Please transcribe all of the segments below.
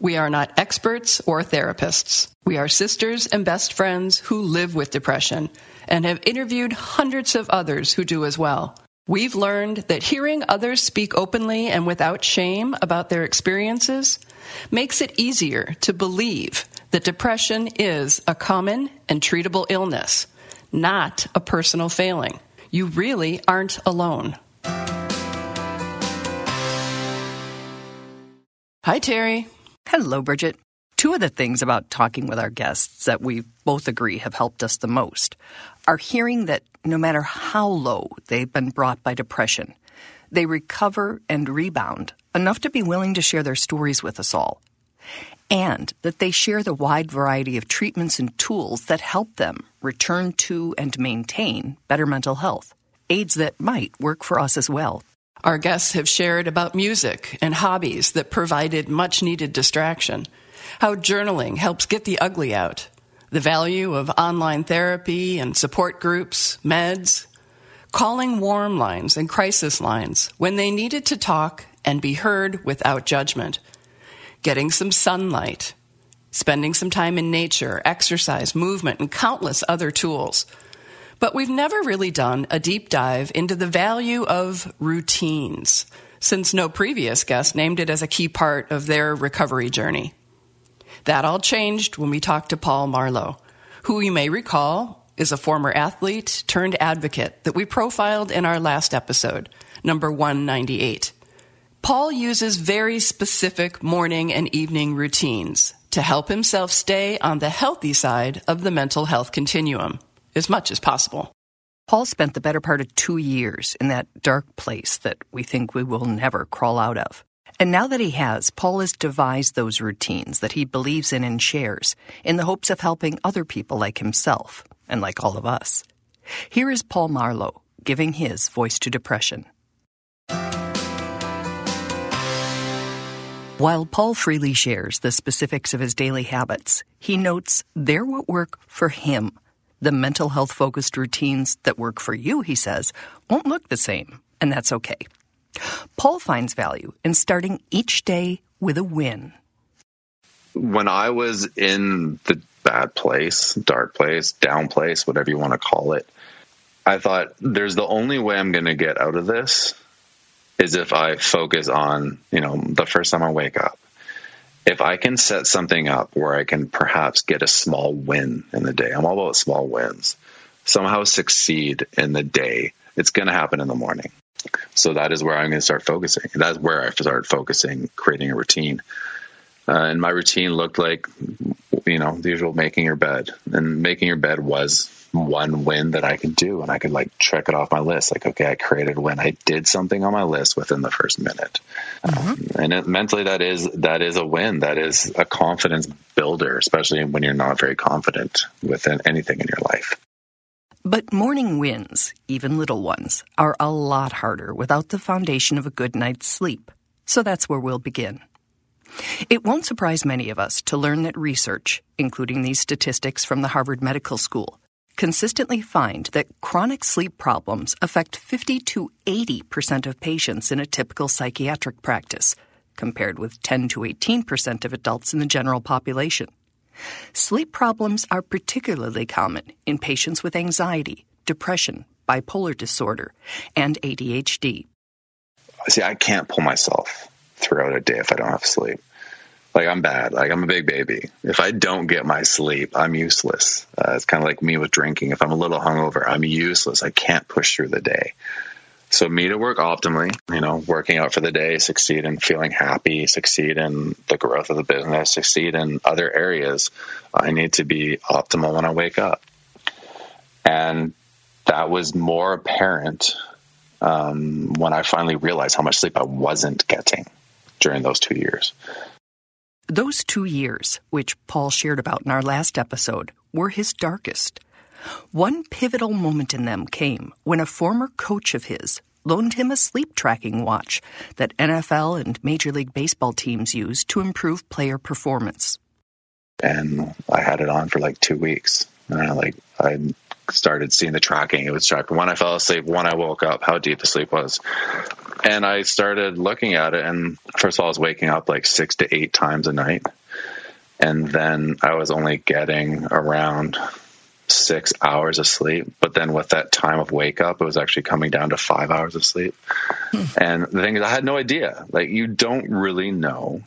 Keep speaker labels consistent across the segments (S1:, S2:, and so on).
S1: We are not experts or therapists. We are sisters and best friends who live with depression and have interviewed hundreds of others who do as well. We've learned that hearing others speak openly and without shame about their experiences makes it easier to believe that depression is a common and treatable illness, not a personal failing. You really aren't alone. Hi, Terry.
S2: Hello, Bridget. Two of the things about talking with our guests that we both agree have helped us the most are hearing that no matter how low they've been brought by depression, they recover and rebound enough to be willing to share their stories with us all. And that they share the wide variety of treatments and tools that help them return to and maintain better mental health, aids that might work for us as well.
S1: Our guests have shared about music and hobbies that provided much needed distraction, how journaling helps get the ugly out, the value of online therapy and support groups, meds, calling warm lines and crisis lines when they needed to talk and be heard without judgment, getting some sunlight, spending some time in nature, exercise, movement, and countless other tools but we've never really done a deep dive into the value of routines, since no previous guest named it as a key part of their recovery journey. That all changed when we talked to Paul Marlow, who you may recall is a former athlete turned advocate that we profiled in our last episode, number 198. Paul uses very specific morning and evening routines to help himself stay on the healthy side of the mental health continuum as much as possible.
S2: Paul spent the better part of two years in that dark place that we think we will never crawl out of. And now that he has, Paul has devised those routines that he believes in and shares in the hopes of helping other people like himself and like all of us. Here is Paul Marlowe giving his voice to depression. While Paul freely shares the specifics of his daily habits, he notes they're what work for him the mental health focused routines that work for you, he says, won't look the same, and that's okay. Paul finds value in starting each day with a win.
S3: When I was in the bad place, dark place, down place, whatever you want to call it, I thought there's the only way I'm going to get out of this is if I focus on, you know, the first time I wake up if I can set something up where I can perhaps get a small win in the day, I'm all about small wins, somehow succeed in the day, it's going to happen in the morning. So that is where I'm going to start focusing. That's where I started focusing, creating a routine. Uh, and my routine looked like, you know, the usual making your bed. And making your bed was one win that I could do, and I could like check it off my list. Like, okay, I created a win. I did something on my list within the first minute, mm-hmm. um, and it, mentally, that is that is a win. That is a confidence builder, especially when you're not very confident within anything in your life.
S2: But morning wins, even little ones, are a lot harder without the foundation of a good night's sleep. So that's where we'll begin. It won't surprise many of us to learn that research, including these statistics from the Harvard Medical School, consistently find that chronic sleep problems affect 50 to 80% of patients in a typical psychiatric practice, compared with 10 to 18% of adults in the general population. Sleep problems are particularly common in patients with anxiety, depression, bipolar disorder, and ADHD.
S3: See, I can't pull myself throughout a day if I don't have sleep. Like I'm bad. Like I'm a big baby. If I don't get my sleep, I'm useless. Uh, it's kind of like me with drinking. If I'm a little hungover, I'm useless. I can't push through the day. So me to work optimally, you know, working out for the day, succeed in feeling happy, succeed in the growth of the business, succeed in other areas, I need to be optimal when I wake up. And that was more apparent um, when I finally realized how much sleep I wasn't getting during those two years.
S2: Those two years, which Paul shared about in our last episode, were his darkest. One pivotal moment in them came when a former coach of his loaned him a sleep tracking watch that NFL and Major League Baseball teams use to improve player performance.
S3: And I had it on for like two weeks. And I like I started seeing the tracking. It was tracking when I fell asleep, when I woke up, how deep the sleep was. And I started looking at it and first of all I was waking up like six to eight times a night. And then I was only getting around six hours of sleep. But then with that time of wake up, it was actually coming down to five hours of sleep. Hmm. And the thing is, I had no idea. Like, you don't really know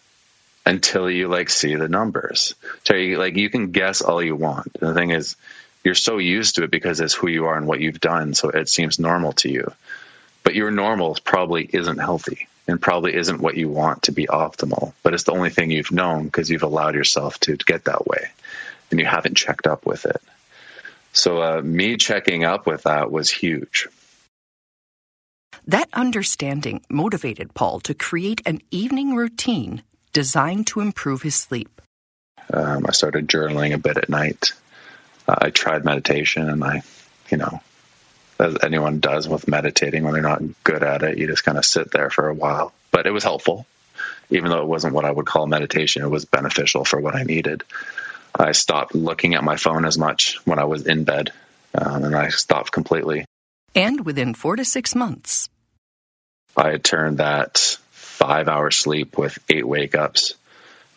S3: until you like see the numbers. So you, like, you can guess all you want. And the thing is, you're so used to it because it's who you are and what you've done. So it seems normal to you. But your normal probably isn't healthy and probably isn't what you want to be optimal. But it's the only thing you've known because you've allowed yourself to get that way and you haven't checked up with it. So uh, me checking up with that was huge.
S2: That understanding motivated Paul to create an evening routine designed to improve his sleep.
S3: Um, I started journaling a bit at night. I tried meditation, and I, you know, as anyone does with meditating when they're not good at it, you just kind of sit there for a while. But it was helpful, even though it wasn't what I would call meditation. It was beneficial for what I needed. I stopped looking at my phone as much when I was in bed, um, and I stopped completely.
S2: And within four to six months,
S3: I had turned that five hour sleep with eight wake ups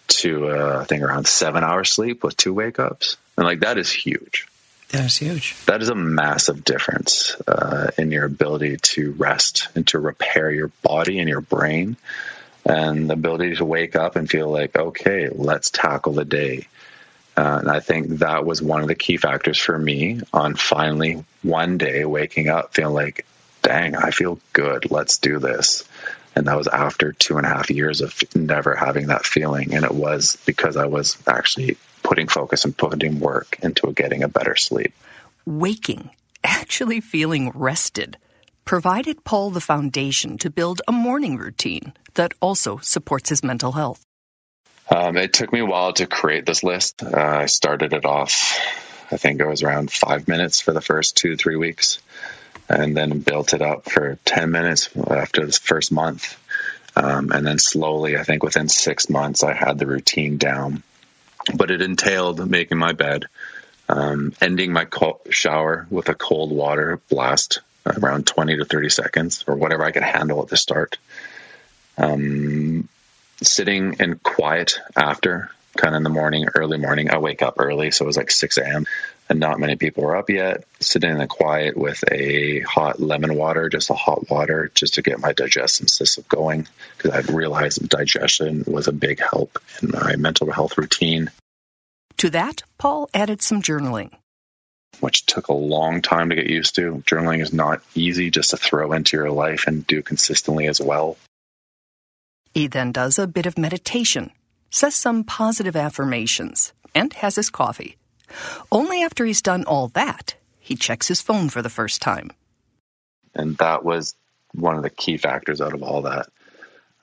S3: to uh, I think around seven hours sleep with two wake ups, and like that is huge.
S4: That is huge.
S3: That is a massive difference uh, in your ability to rest and to repair your body and your brain, and the ability to wake up and feel like, okay, let's tackle the day. Uh, and I think that was one of the key factors for me on finally one day waking up feeling like, dang, I feel good. Let's do this. And that was after two and a half years of never having that feeling. And it was because I was actually putting focus and putting work into getting a better sleep.
S2: Waking, actually feeling rested, provided Paul the foundation to build a morning routine that also supports his mental health.
S3: Um, it took me a while to create this list. Uh, I started it off, I think it was around five minutes for the first two, three weeks, and then built it up for 10 minutes after the first month. Um, and then slowly, I think within six months, I had the routine down. But it entailed making my bed, um, ending my co- shower with a cold water blast around 20 to 30 seconds or whatever I could handle at the start. Um, sitting in quiet after, kind of in the morning, early morning. I wake up early, so it was like 6 a.m. and not many people were up yet. Sitting in the quiet with a hot lemon water, just a hot water, just to get my digestive system going, because I realized digestion was a big help in my mental health routine.
S2: To that, Paul added some journaling.
S3: Which took a long time to get used to. Journaling is not easy just to throw into your life and do consistently as well.
S2: He then does a bit of meditation, says some positive affirmations, and has his coffee. Only after he's done all that, he checks his phone for the first time.
S3: And that was one of the key factors out of all that.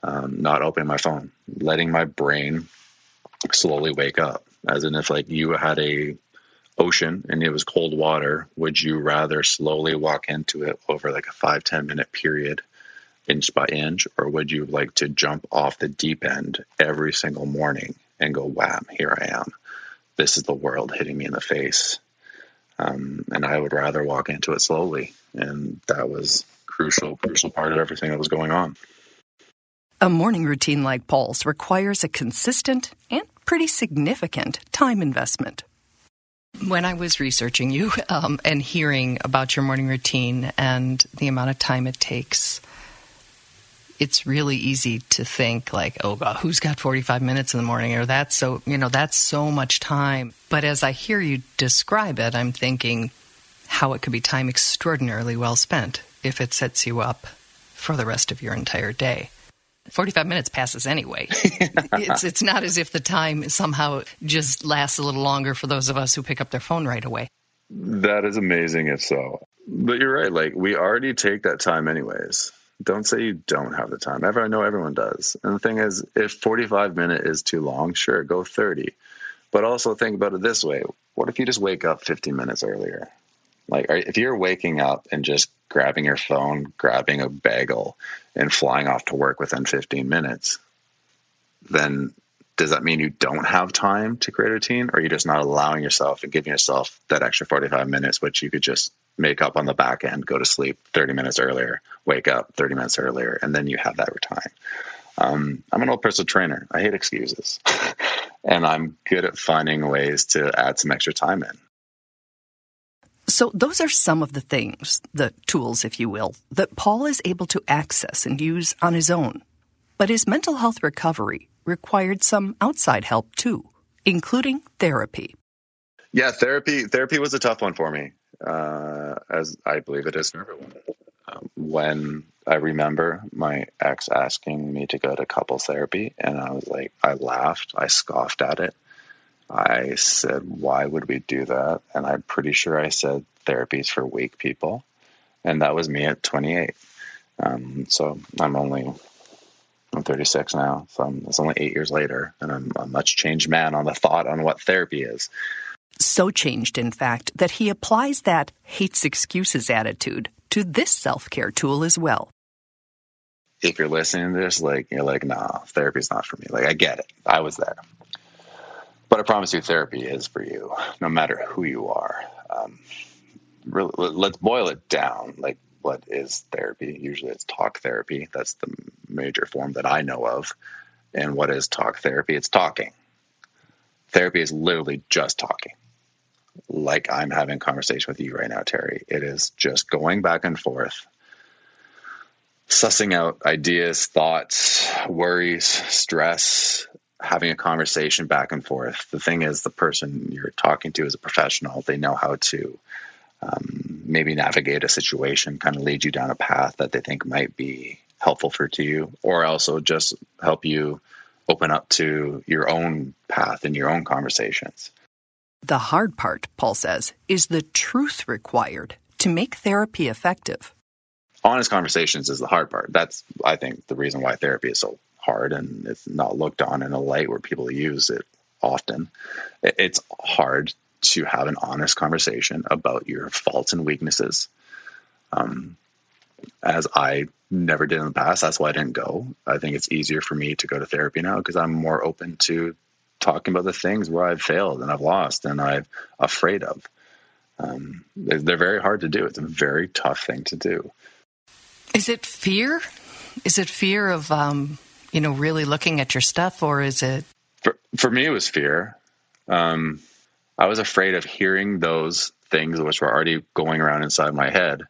S3: Um, not opening my phone, letting my brain slowly wake up. As in, if like you had a ocean and it was cold water, would you rather slowly walk into it over like a five ten minute period inch by inch, or would you like to jump off the deep end every single morning and go, wham, here I am. This is the world hitting me in the face. Um, and I would rather walk into it slowly. And that was crucial, crucial part of everything that was going on.
S2: A morning routine like Paul's requires a consistent and pretty significant time investment. When I was researching you um, and hearing about your morning routine and the amount of time it takes, it's really easy to think like, oh God, who's got 45 minutes in the morning? Or that's so, you know, that's so much time. But as I hear you describe it, I'm thinking how it could be time extraordinarily well spent if it sets you up for the rest of your entire day. 45 minutes passes anyway. it's, it's not as if the time somehow just lasts a little longer for those of us who pick up their phone right away.
S3: That is amazing if so. But you're right. Like, we already take that time anyways Don't say you don't have the time. Ever I know everyone does. And the thing is, if 45 minute is too long, sure, go 30. But also think about it this way: What if you just wake up 15 minutes earlier? Like, if you're waking up and just grabbing your phone, grabbing a bagel, and flying off to work within 15 minutes, then does that mean you don't have time to create a routine or you're just not allowing yourself and giving yourself that extra 45 minutes which you could just make up on the back end go to sleep 30 minutes earlier wake up 30 minutes earlier and then you have that time um, i'm an old personal trainer. I hate excuses. And i'm good at finding ways to add some extra time in.
S2: So, those are some of the things, the tools, if you will, that Paul is able to access and use on his own. But his mental health recovery required some outside help too, including therapy.
S3: Yeah, therapy therapy was a tough one for me, uh, as I believe it is for everyone. Um, when I remember my ex asking me to go to couples therapy, and I was like, I laughed, I scoffed at it. I said, Why would we do that? And I'm pretty sure I said therapies for weak people. And that was me at 28. Um, so I'm only I'm 36 now, so I'm, it's only eight years later, and I'm a much changed man on the thought on what therapy is.
S2: So changed, in fact, that he applies that hates excuses attitude to this self care tool as well.
S3: If you're listening to this, like you're like, nah, therapy's not for me. Like I get it, I was there, but I promise you, therapy is for you, no matter who you are. Um, really, let's boil it down. Like what is therapy? Usually it's talk therapy. That's the major form that I know of. And what is talk therapy? It's talking. Therapy is literally just talking. Like I'm having a conversation with you right now, Terry. It is just going back and forth, sussing out ideas, thoughts, worries, stress, having a conversation back and forth. The thing is, the person you're talking to is a professional. They know how to um, maybe navigate a situation, kind of lead you down a path that they think might be helpful for to you, or also just help you open up to your own path and your own conversations.
S2: The hard part, Paul says, is the truth required to make therapy effective.
S3: Honest conversations is the hard part. That's, I think, the reason why therapy is so hard and it's not looked on in a light where people use it often. It's hard to have an honest conversation about your faults and weaknesses. Um, as I never did in the past, that's why I didn't go. I think it's easier for me to go to therapy now because I'm more open to talking about the things where I've failed and I've lost and I'm afraid of. Um, they're very hard to do. It's a very tough thing to do.
S2: Is it fear? Is it fear of, um, you know, really looking at your stuff, or is it?
S3: For, for me, it was fear. Um, I was afraid of hearing those things which were already going around inside my head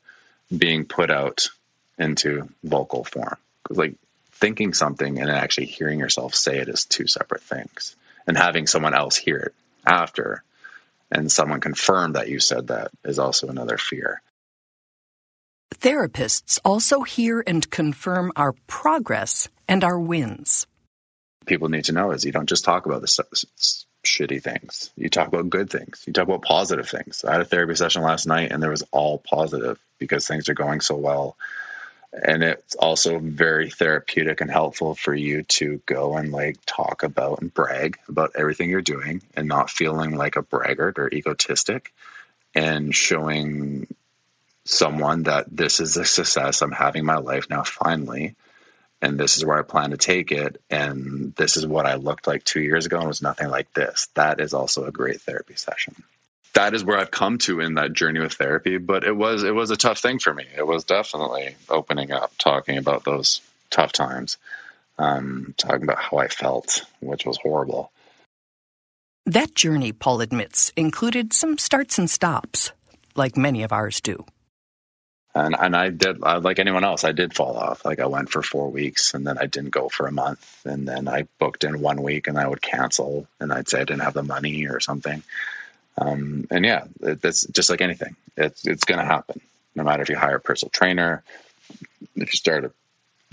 S3: being put out into vocal form. Like thinking something and actually hearing yourself say it is two separate things. And having someone else hear it after and someone confirm that you said that is also another fear.
S2: Therapists also hear and confirm our progress and our wins.
S3: People need to know is you don't just talk about the shitty things. You talk about good things. You talk about positive things. I had a therapy session last night and there was all positive because things are going so well. And it's also very therapeutic and helpful for you to go and like talk about and brag about everything you're doing and not feeling like a braggart or egotistic and showing someone that this is a success. I'm having my life now finally and this is where I plan to take it. And this is what I looked like two years ago and was nothing like this. That is also a great therapy session. That is where I've come to in that journey with therapy. But it was it was a tough thing for me. It was definitely opening up, talking about those tough times, um, talking about how I felt, which was horrible.
S2: That journey, Paul admits, included some starts and stops, like many of ours do
S3: and and I did like anyone else. I did fall off. Like I went for four weeks, and then I didn't go for a month, and then I booked in one week, and I would cancel, and I'd say I didn't have the money or something. Um, and yeah, it, it's just like anything. It's it's going to happen, no matter if you hire a personal trainer, if you start a,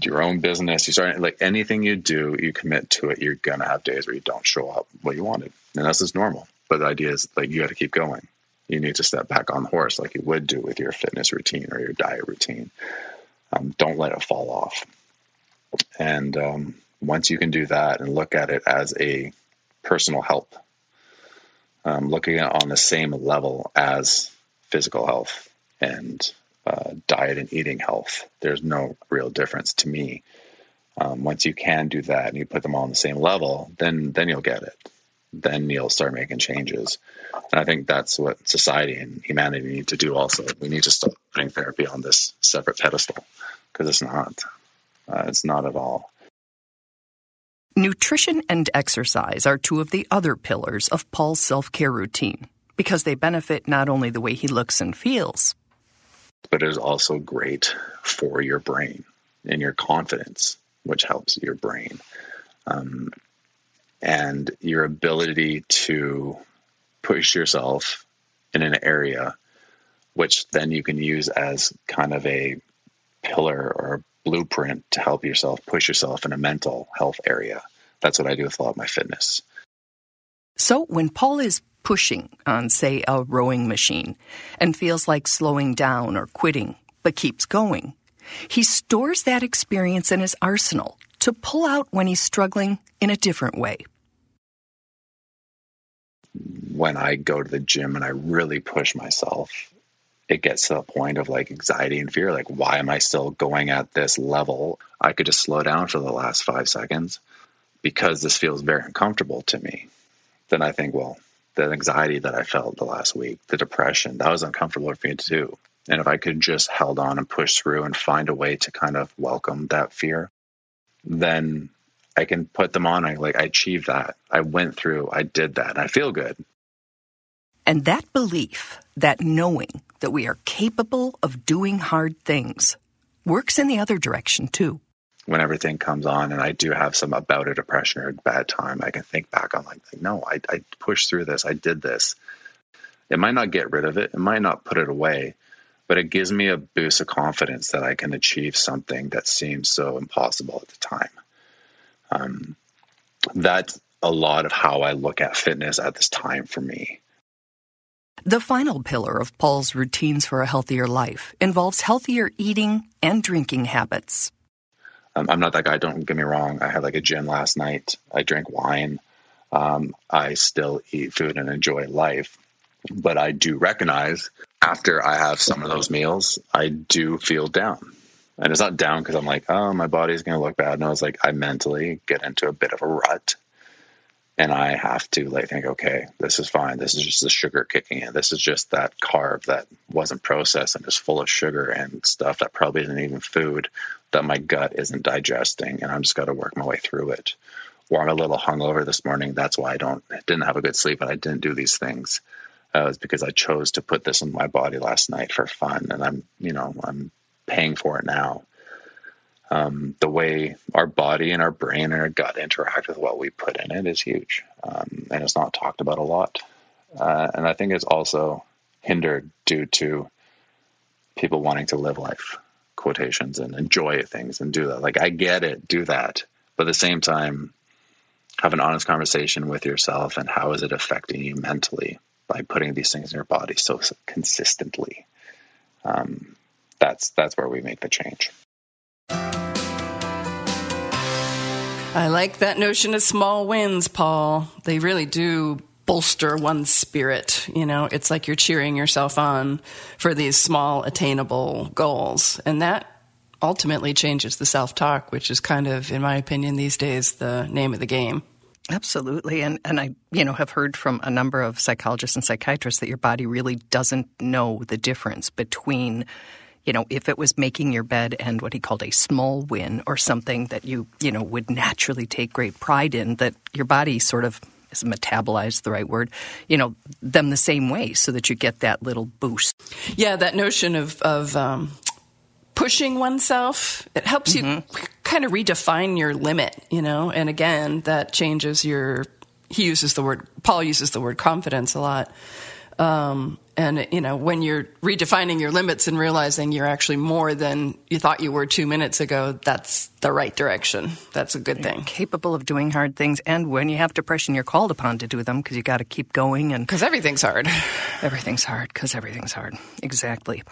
S3: your own business, you start like anything you do, you commit to it. You're going to have days where you don't show up what you wanted, and that's just normal. But the idea is like you got to keep going you need to step back on the horse like you would do with your fitness routine or your diet routine. Um, don't let it fall off. And um, once you can do that and look at it as a personal health, um, looking at on the same level as physical health and uh, diet and eating health, there's no real difference to me. Um, once you can do that and you put them all on the same level, then then you'll get it. Then you'll start making changes. And I think that's what society and humanity need to do. Also, we need to stop putting therapy on this separate pedestal because it's not. Uh, it's not at all.
S2: Nutrition and exercise are two of the other pillars of Paul's self care routine because they benefit not only the way he looks and feels,
S3: but it is also great for your brain and your confidence, which helps your brain. Um, and your ability to push yourself in an area, which then you can use as kind of a pillar or blueprint to help yourself push yourself in a mental health area. That's what I do with a lot of my fitness.
S2: So when Paul is pushing on, say, a rowing machine and feels like slowing down or quitting, but keeps going, he stores that experience in his arsenal to pull out when he's struggling in a different way.
S3: When I go to the gym and I really push myself, it gets to the point of like anxiety and fear like why am i still going at this level? I could just slow down for the last five seconds because this feels very uncomfortable to me. Then i think well the anxiety that i felt the last week the depression that was uncomfortable for me to do. And if i could just held on and push through and find a way to kind of welcome that fear then i can put them on. I like i achieved that. I went through i did that i feel good.
S2: And that belief that knowing that we are capable of doing hard things works in the other direction too.
S3: When everything comes on and I do have some about a depression or a bad time, I can think back on like, no, I, I pushed through this. I did this. It might not get rid of it. It might not put it away, but it gives me a boost of confidence that I can achieve something that seems so impossible at the time. Um, that's a lot of how I look at fitness at this time for me.
S2: The final pillar of Paul's routines for a healthier life involves healthier eating and drinking habits.
S3: Um, I'm not that guy, don't get me wrong. I had like a gin last night. I drank wine. Um, I still eat food and enjoy life. But I do recognize after I have some of those meals, I do feel down. And it's not down because I'm like, oh, my body's going to look bad. No, it's like I mentally get into a bit of a rut and I have to like think, okay, this is fine. This is just the sugar kicking in. This is just that carb that wasn't processed and is full of sugar and stuff that probably isn't even food that my gut isn't digesting, and I'm just got to work my way through it. Or I'm a little hungover this morning. That's why I don't didn't have a good sleep and I didn't do these things. Uh, it's because I chose to put this in my body last night for fun, and I'm you know I'm paying for it now um, the way our body and our brain and our gut interact with what we put in it is huge, um, and it's not talked about a lot. Uh, and I think it's also hindered due to people wanting to live life quotations and enjoy things and do that. Like I get it, do that, but at the same time, have an honest conversation with yourself and how is it affecting you mentally by putting these things in your body so consistently. Um, that's that's where we make the change.
S1: I like that notion of small wins, Paul. They really do bolster one's spirit. You know, it's like you're cheering yourself on for these small, attainable goals. And that ultimately changes the self talk, which is kind of, in my opinion, these days, the name of the game.
S2: Absolutely. And and I, you know, have heard from a number of psychologists and psychiatrists that your body really doesn't know the difference between you know, if it was making your bed and what he called a small win or something that you, you know, would naturally take great pride in, that your body sort of is metabolized the right word, you know, them the same way so that you get that little boost.
S1: Yeah, that notion of, of um, pushing oneself, it helps mm-hmm. you kind of redefine your limit, you know, and again, that changes your, he uses the word, Paul uses the word confidence a lot Um, and you know when you're redefining your limits and realizing you're actually more than you thought you were two minutes ago that's the right direction. That's a good
S2: You're
S1: thing.
S2: capable of doing hard things. And when you have depression you're called upon to do them because you got to keep going and
S1: because everything's hard.
S2: Everything's hard because everything's hard. Exactly.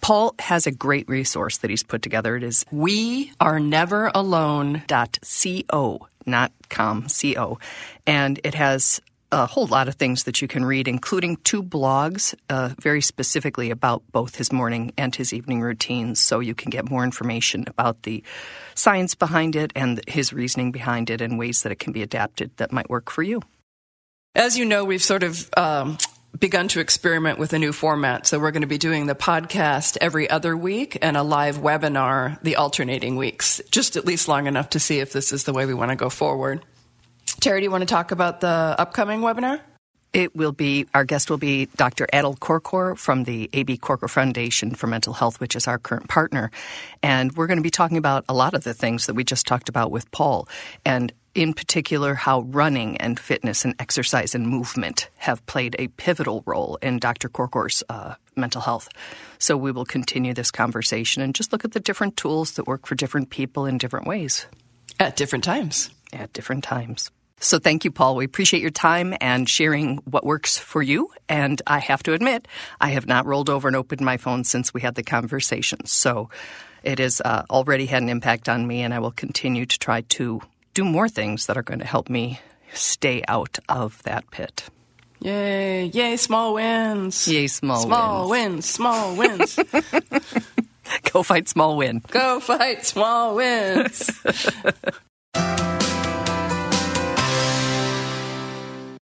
S2: Paul has a great resource that he's put together. It is
S1: we are never alone
S2: co not com co. And it has a whole lot of things that you can read, including two blogs uh, very specifically about both his morning and his evening routines, so you can get more information about the science behind it and his reasoning behind it and ways that it can be adapted that might work for you.
S1: As you know, we've sort of um, begun to experiment with a new format. So we're going to be doing the podcast every other week and a live webinar the alternating weeks, just at least long enough to see if this is the way we want to go forward. Terry, do you want to talk about the upcoming webinar?
S2: It will be, our guest will be Dr. Adel Korkor from the A.B. Korkor Foundation for Mental Health, which is our current partner. And we're going to be talking about a lot of the things that we just talked about with Paul. And in particular, how running and fitness and exercise and movement have played a pivotal role in Dr. Korkor's uh, mental health. So we will continue this conversation and just look at the different tools that work for different people in different ways.
S1: At different times.
S2: At different times. So thank you, Paul. We appreciate your time and sharing what works for you. And I have to admit, I have not rolled over and opened my phone since we had the conversation. So it has uh, already had an impact on me, and I will continue to try to do more things that are going to help me stay out of that pit.
S1: Yay, yay, small wins.
S2: Yay, small,
S1: small wins. Small wins, small wins.
S2: Go fight small win.
S1: Go fight small wins.